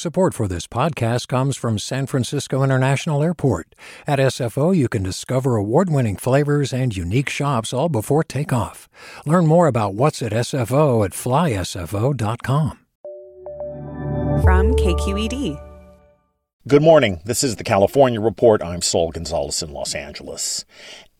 Support for this podcast comes from San Francisco International Airport. At SFO, you can discover award winning flavors and unique shops all before takeoff. Learn more about what's at SFO at flysfo.com. From KQED. Good morning. This is the California Report. I'm Saul Gonzalez in Los Angeles.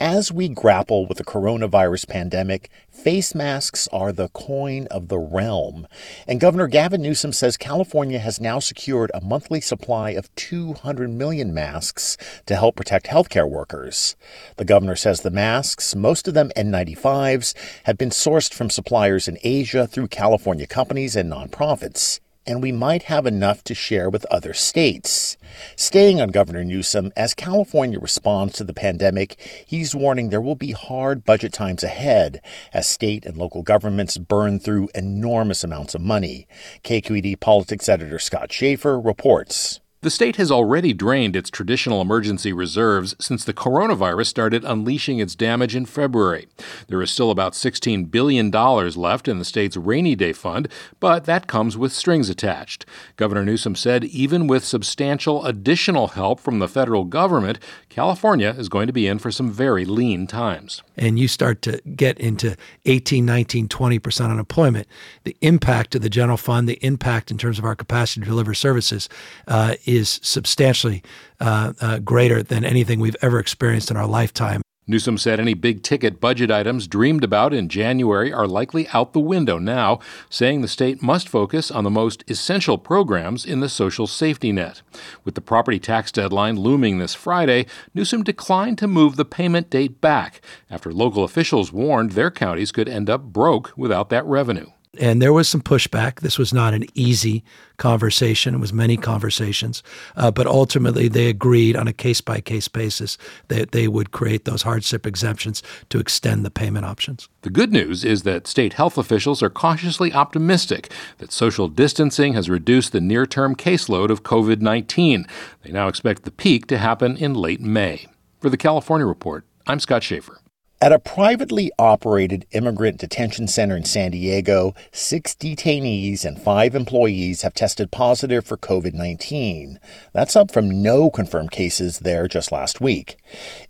As we grapple with the coronavirus pandemic, face masks are the coin of the realm. And Governor Gavin Newsom says California has now secured a monthly supply of 200 million masks to help protect healthcare workers. The governor says the masks, most of them N95s, have been sourced from suppliers in Asia through California companies and nonprofits and we might have enough to share with other states. Staying on Governor Newsom, as California responds to the pandemic, he's warning there will be hard budget times ahead as state and local governments burn through enormous amounts of money. KQED politics editor Scott Shafer reports. The state has already drained its traditional emergency reserves since the coronavirus started unleashing its damage in February. There is still about $16 billion left in the state's rainy day fund, but that comes with strings attached. Governor Newsom said even with substantial additional help from the federal government, California is going to be in for some very lean times. And you start to get into 18, 19, 20% unemployment, the impact of the general fund, the impact in terms of our capacity to deliver services uh, is substantially uh, uh, greater than anything we've ever experienced in our lifetime. Newsom said any big ticket budget items dreamed about in January are likely out the window now, saying the state must focus on the most essential programs in the social safety net. With the property tax deadline looming this Friday, Newsom declined to move the payment date back after local officials warned their counties could end up broke without that revenue. And there was some pushback. This was not an easy conversation. It was many conversations. Uh, but ultimately, they agreed on a case by case basis that they would create those hardship exemptions to extend the payment options. The good news is that state health officials are cautiously optimistic that social distancing has reduced the near term caseload of COVID 19. They now expect the peak to happen in late May. For the California Report, I'm Scott Shafer. At a privately operated immigrant detention center in San Diego, six detainees and five employees have tested positive for COVID 19. That's up from no confirmed cases there just last week.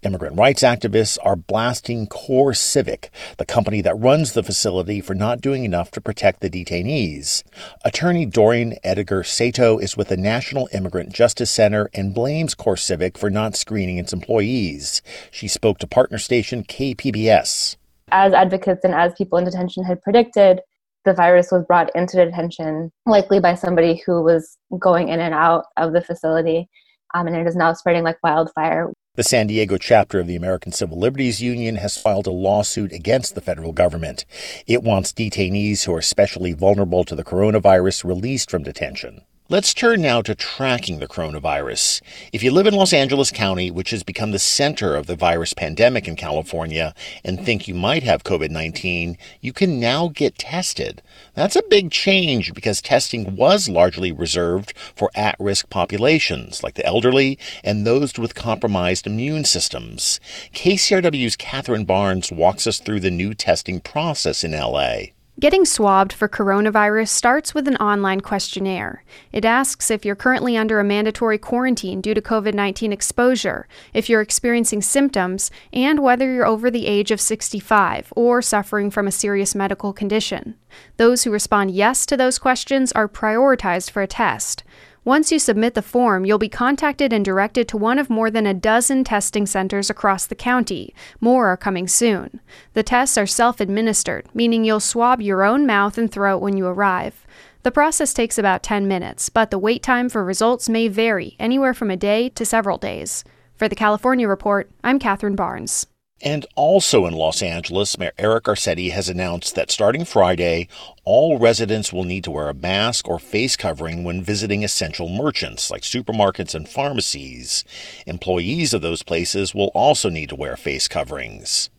Immigrant rights activists are blasting Core Civic, the company that runs the facility, for not doing enough to protect the detainees. Attorney Dorian Edgar Sato is with the National Immigrant Justice Center and blames Core Civic for not screening its employees. She spoke to partner station KP. PBS. As advocates and as people in detention had predicted, the virus was brought into detention, likely by somebody who was going in and out of the facility, um, and it is now spreading like wildfire. The San Diego chapter of the American Civil Liberties Union has filed a lawsuit against the federal government. It wants detainees who are especially vulnerable to the coronavirus released from detention. Let's turn now to tracking the coronavirus. If you live in Los Angeles County, which has become the center of the virus pandemic in California, and think you might have COVID 19, you can now get tested. That's a big change because testing was largely reserved for at risk populations, like the elderly and those with compromised immune systems. KCRW's Kathryn Barnes walks us through the new testing process in LA. Getting swabbed for coronavirus starts with an online questionnaire. It asks if you're currently under a mandatory quarantine due to COVID 19 exposure, if you're experiencing symptoms, and whether you're over the age of 65 or suffering from a serious medical condition. Those who respond yes to those questions are prioritized for a test. Once you submit the form, you'll be contacted and directed to one of more than a dozen testing centers across the county. More are coming soon. The tests are self administered, meaning you'll swab your own mouth and throat when you arrive. The process takes about 10 minutes, but the wait time for results may vary, anywhere from a day to several days. For the California Report, I'm Kathryn Barnes. And also in Los Angeles, Mayor Eric Garcetti has announced that starting Friday, all residents will need to wear a mask or face covering when visiting essential merchants like supermarkets and pharmacies. Employees of those places will also need to wear face coverings.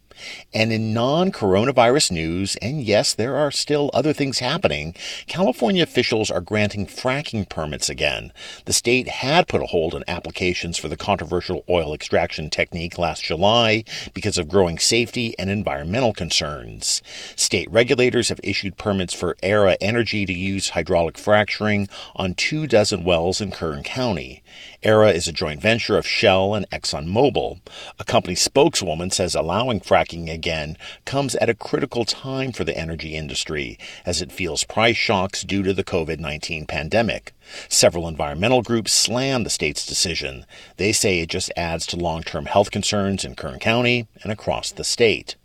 And in non coronavirus news, and yes, there are still other things happening, California officials are granting fracking permits again. The state had put a hold on applications for the controversial oil extraction technique last July because of growing safety and environmental concerns. State regulators have issued permits for Aera Energy to use hydraulic fracturing on two dozen wells in Kern County. Aera is a joint venture of Shell and ExxonMobil. A company spokeswoman says allowing fracking again comes at a critical time for the energy industry as it feels price shocks due to the COVID 19 pandemic. Several environmental groups slam the state's decision. They say it just adds to long term health concerns in Kern County and across the state.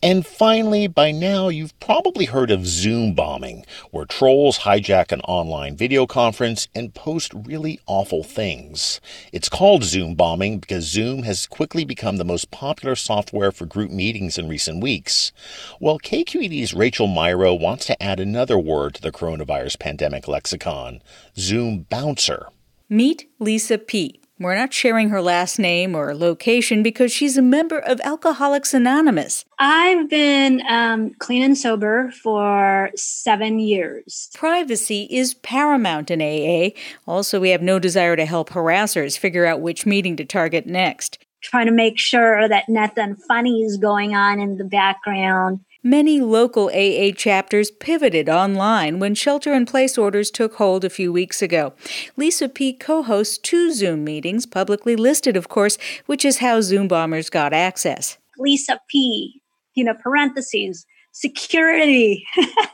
And finally, by now you've probably heard of Zoom bombing, where trolls hijack an online video conference and post really awful things. It's called Zoom bombing because Zoom has quickly become the most popular software for group meetings in recent weeks. Well, KQED's Rachel Myrow wants to add another word to the coronavirus pandemic lexicon Zoom bouncer. Meet Lisa P. We're not sharing her last name or location because she's a member of Alcoholics Anonymous. I've been um, clean and sober for seven years. Privacy is paramount in AA. Also, we have no desire to help harassers figure out which meeting to target next. Trying to make sure that nothing funny is going on in the background. Many local AA chapters pivoted online when shelter in place orders took hold a few weeks ago. Lisa P. co hosts two Zoom meetings, publicly listed, of course, which is how Zoom bombers got access. Lisa P., you know, parentheses, security.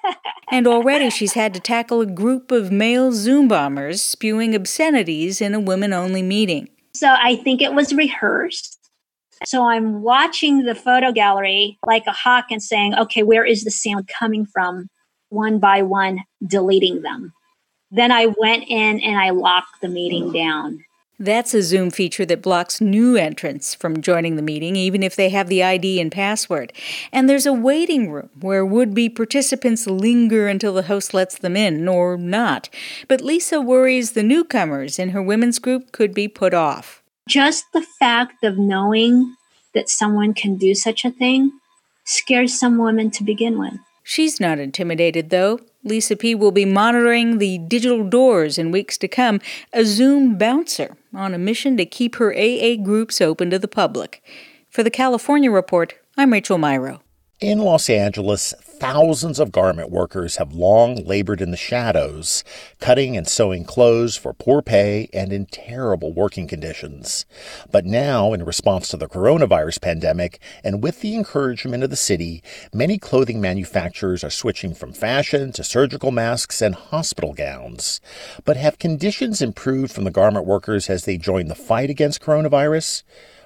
and already she's had to tackle a group of male Zoom bombers spewing obscenities in a women only meeting. So I think it was rehearsed. So I'm watching the photo gallery like a hawk and saying, okay, where is the sound coming from? One by one, deleting them. Then I went in and I locked the meeting down. That's a Zoom feature that blocks new entrants from joining the meeting, even if they have the ID and password. And there's a waiting room where would be participants linger until the host lets them in, or not. But Lisa worries the newcomers in her women's group could be put off. Just the fact of knowing that someone can do such a thing scares some women to begin with. She's not intimidated, though. Lisa P. will be monitoring the digital doors in weeks to come, a Zoom bouncer on a mission to keep her AA groups open to the public. For the California Report, I'm Rachel Myrow. In Los Angeles, thousands of garment workers have long labored in the shadows, cutting and sewing clothes for poor pay and in terrible working conditions. But now, in response to the coronavirus pandemic and with the encouragement of the city, many clothing manufacturers are switching from fashion to surgical masks and hospital gowns. But have conditions improved from the garment workers as they join the fight against coronavirus?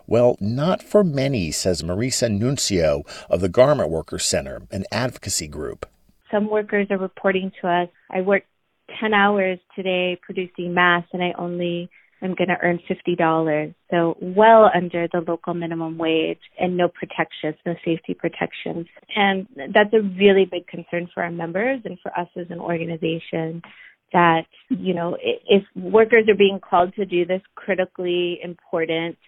Well, not for many, says Marisa Nuncio of the Garment Workers Center, an advocacy group. Some workers are reporting to us, I worked 10 hours today producing masks and I only am going to earn $50. So well under the local minimum wage and no protections, no safety protections. And that's a really big concern for our members and for us as an organization that, you know, if workers are being called to do this critically important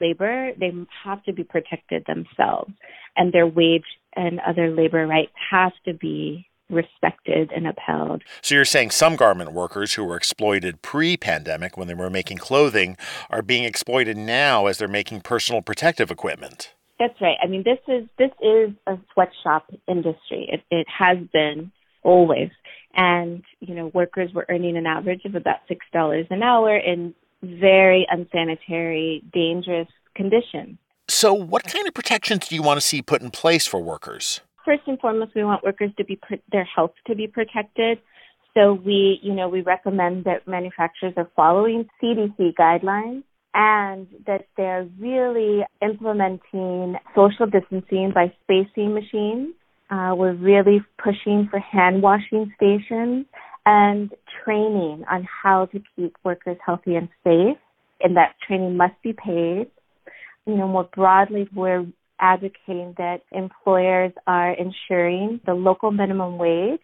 labor, they have to be protected themselves, and their wage and other labor rights have to be respected and upheld. So you're saying some garment workers who were exploited pre-pandemic when they were making clothing are being exploited now as they're making personal protective equipment. That's right. I mean, this is this is a sweatshop industry. It, it has been always, and you know, workers were earning an average of about six dollars an hour in very unsanitary, dangerous conditions. So, what kind of protections do you want to see put in place for workers? First and foremost, we want workers to be their health to be protected. So we, you know, we recommend that manufacturers are following CDC guidelines and that they're really implementing social distancing by spacing machines. Uh, we're really pushing for hand washing stations and training on how to keep workers healthy and safe, and that training must be paid. You know, more broadly, we're advocating that employers are ensuring the local minimum wage,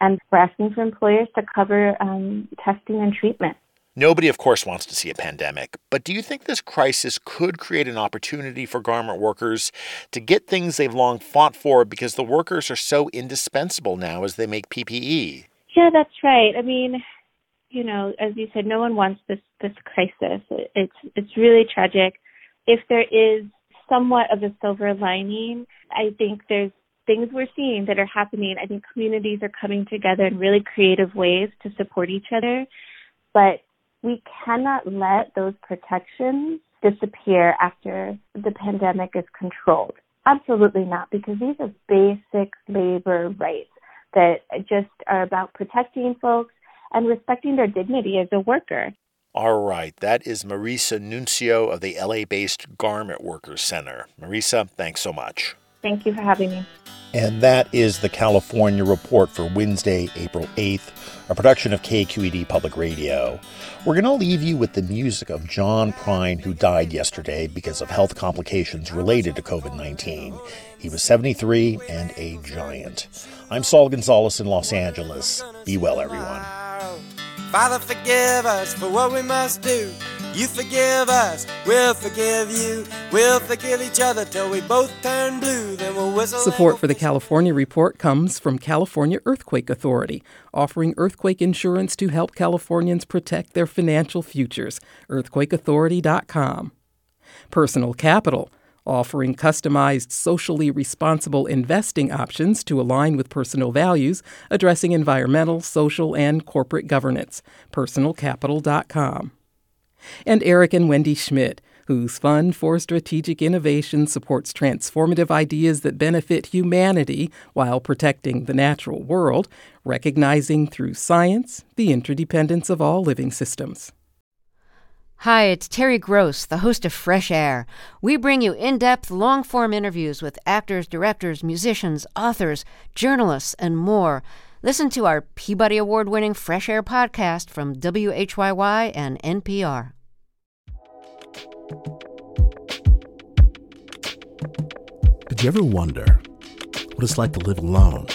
and we're asking for employers to cover um, testing and treatment. Nobody, of course, wants to see a pandemic, but do you think this crisis could create an opportunity for garment workers to get things they've long fought for because the workers are so indispensable now as they make PPE? Yeah, that's right. I mean, you know, as you said, no one wants this this crisis. It's it's really tragic. If there is somewhat of a silver lining, I think there's things we're seeing that are happening. I think communities are coming together in really creative ways to support each other. But we cannot let those protections disappear after the pandemic is controlled. Absolutely not, because these are basic labor rights that just are about protecting folks and respecting their dignity as a worker. All right, that is Marisa Nuncio of the LA based Garment Workers Center. Marisa, thanks so much. Thank you for having me. And that is the California Report for Wednesday, April 8th, a production of KQED Public Radio. We're going to leave you with the music of John Prine, who died yesterday because of health complications related to COVID 19. He was 73 and a giant. I'm Saul Gonzalez in Los Angeles. Be well, everyone. Father, forgive us for what we must do. You forgive us, we'll forgive you. We'll forgive each other till we both turn blue. Then we'll whistle. Support for the California Report comes from California Earthquake Authority, offering earthquake insurance to help Californians protect their financial futures. EarthquakeAuthority.com. Personal Capital offering customized socially responsible investing options to align with personal values, addressing environmental, social, and corporate governance. PersonalCapital.com and Eric and Wendy Schmidt, whose Fund for Strategic Innovation supports transformative ideas that benefit humanity while protecting the natural world, recognizing through science the interdependence of all living systems. Hi, it's Terry Gross, the host of Fresh Air. We bring you in depth, long form interviews with actors, directors, musicians, authors, journalists, and more. Listen to our Peabody Award winning Fresh Air podcast from WHYY and NPR. Did you ever wonder what it's like to live alone,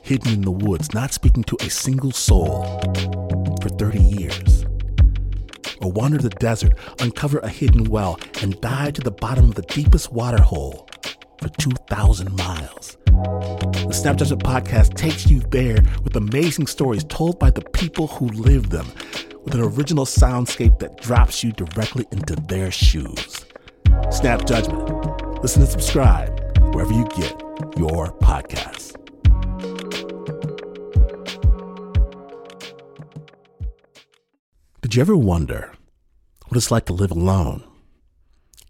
hidden in the woods, not speaking to a single soul for 30 years? Or wander the desert, uncover a hidden well, and dive to the bottom of the deepest water hole for 2,000 miles? The Snap Judgment podcast takes you there with amazing stories told by the people who live them, with an original soundscape that drops you directly into their shoes. Snap Judgment. Listen and subscribe wherever you get your podcasts. Did you ever wonder what it's like to live alone,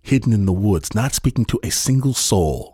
hidden in the woods, not speaking to a single soul